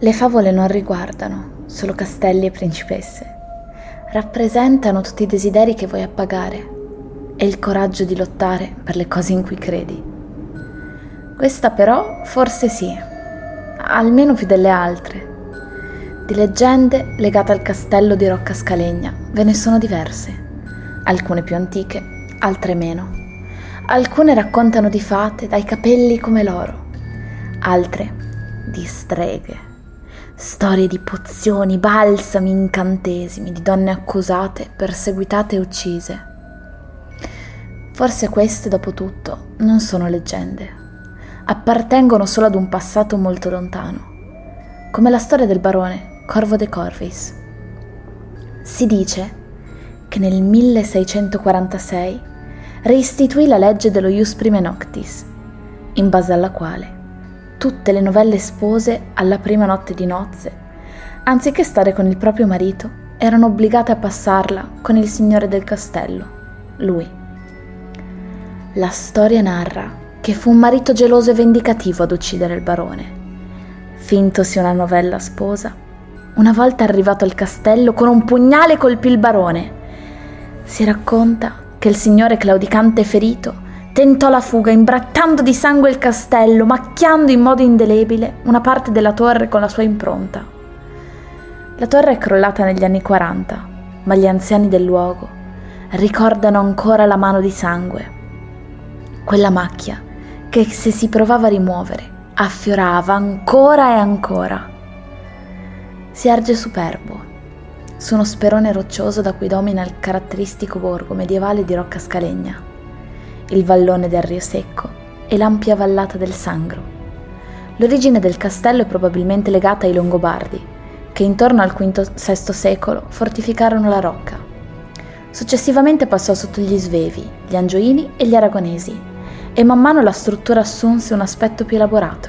Le favole non riguardano solo castelli e principesse. Rappresentano tutti i desideri che vuoi appagare e il coraggio di lottare per le cose in cui credi. Questa però forse sì, almeno più delle altre. Di leggende legate al castello di Rocca Scalegna ve ne sono diverse, alcune più antiche, altre meno. Alcune raccontano di fate dai capelli come l'oro, altre di streghe storie di pozioni, balsami, incantesimi, di donne accusate, perseguitate e uccise. Forse queste, dopo tutto, non sono leggende, appartengono solo ad un passato molto lontano, come la storia del barone Corvo de Corvis. Si dice che nel 1646 reistituì la legge dello Ius Prime Noctis, in base alla quale tutte le novelle spose alla prima notte di nozze, anziché stare con il proprio marito, erano obbligate a passarla con il signore del castello, lui. La storia narra che fu un marito geloso e vendicativo ad uccidere il barone. Fintosi una novella sposa, una volta arrivato al castello con un pugnale colpì il barone. Si racconta che il signore claudicante ferito tentò la fuga imbrattando di sangue il castello, macchiando in modo indelebile una parte della torre con la sua impronta. La torre è crollata negli anni 40, ma gli anziani del luogo ricordano ancora la mano di sangue. Quella macchia che se si provava a rimuovere affiorava ancora e ancora. Si erge superbo su uno sperone roccioso da cui domina il caratteristico borgo medievale di Rocca Scalegna il vallone del Rio Secco e l'ampia vallata del Sangro. L'origine del castello è probabilmente legata ai Longobardi, che intorno al V-VI secolo fortificarono la rocca. Successivamente passò sotto gli Svevi, gli Angioini e gli Aragonesi, e man mano la struttura assunse un aspetto più elaborato,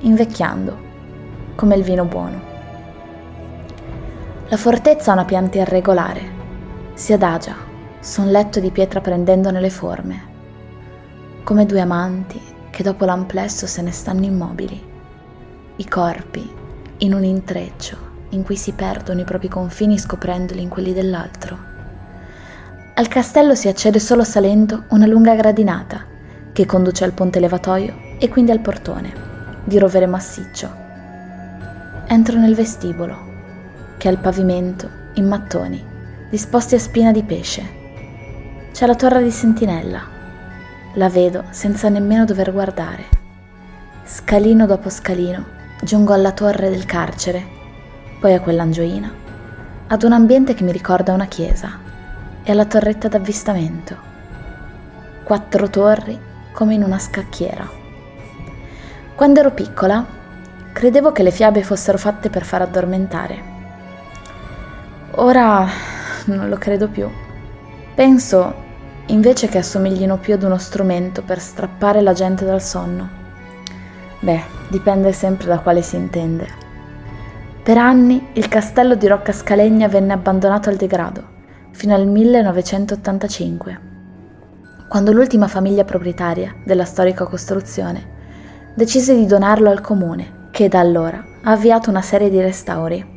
invecchiando, come il vino buono. La fortezza ha una pianta irregolare, si adagia su un letto di pietra prendendone le forme come due amanti che dopo l'amplesso se ne stanno immobili, i corpi in un intreccio in cui si perdono i propri confini scoprendoli in quelli dell'altro. Al castello si accede solo salendo una lunga gradinata che conduce al ponte levatoio e quindi al portone, di rovere massiccio. Entro nel vestibolo, che ha il pavimento in mattoni, disposti a spina di pesce. C'è la torre di sentinella, la vedo senza nemmeno dover guardare. Scalino dopo scalino giungo alla torre del carcere, poi a quell'angioina, ad un ambiente che mi ricorda una chiesa e alla torretta d'avvistamento. Quattro torri come in una scacchiera. Quando ero piccola, credevo che le fiabe fossero fatte per far addormentare. Ora non lo credo più. Penso invece che assomiglino più ad uno strumento per strappare la gente dal sonno. Beh, dipende sempre da quale si intende. Per anni il castello di Rocca Scalegna venne abbandonato al degrado, fino al 1985, quando l'ultima famiglia proprietaria della storica costruzione decise di donarlo al comune, che da allora ha avviato una serie di restauri.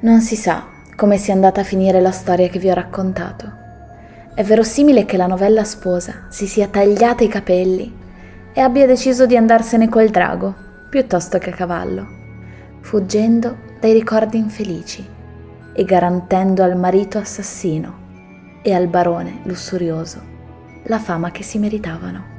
Non si sa come sia andata a finire la storia che vi ho raccontato è verosimile che la novella sposa si sia tagliata i capelli e abbia deciso di andarsene col drago piuttosto che a cavallo, fuggendo dai ricordi infelici e garantendo al marito assassino e al barone lussurioso la fama che si meritavano.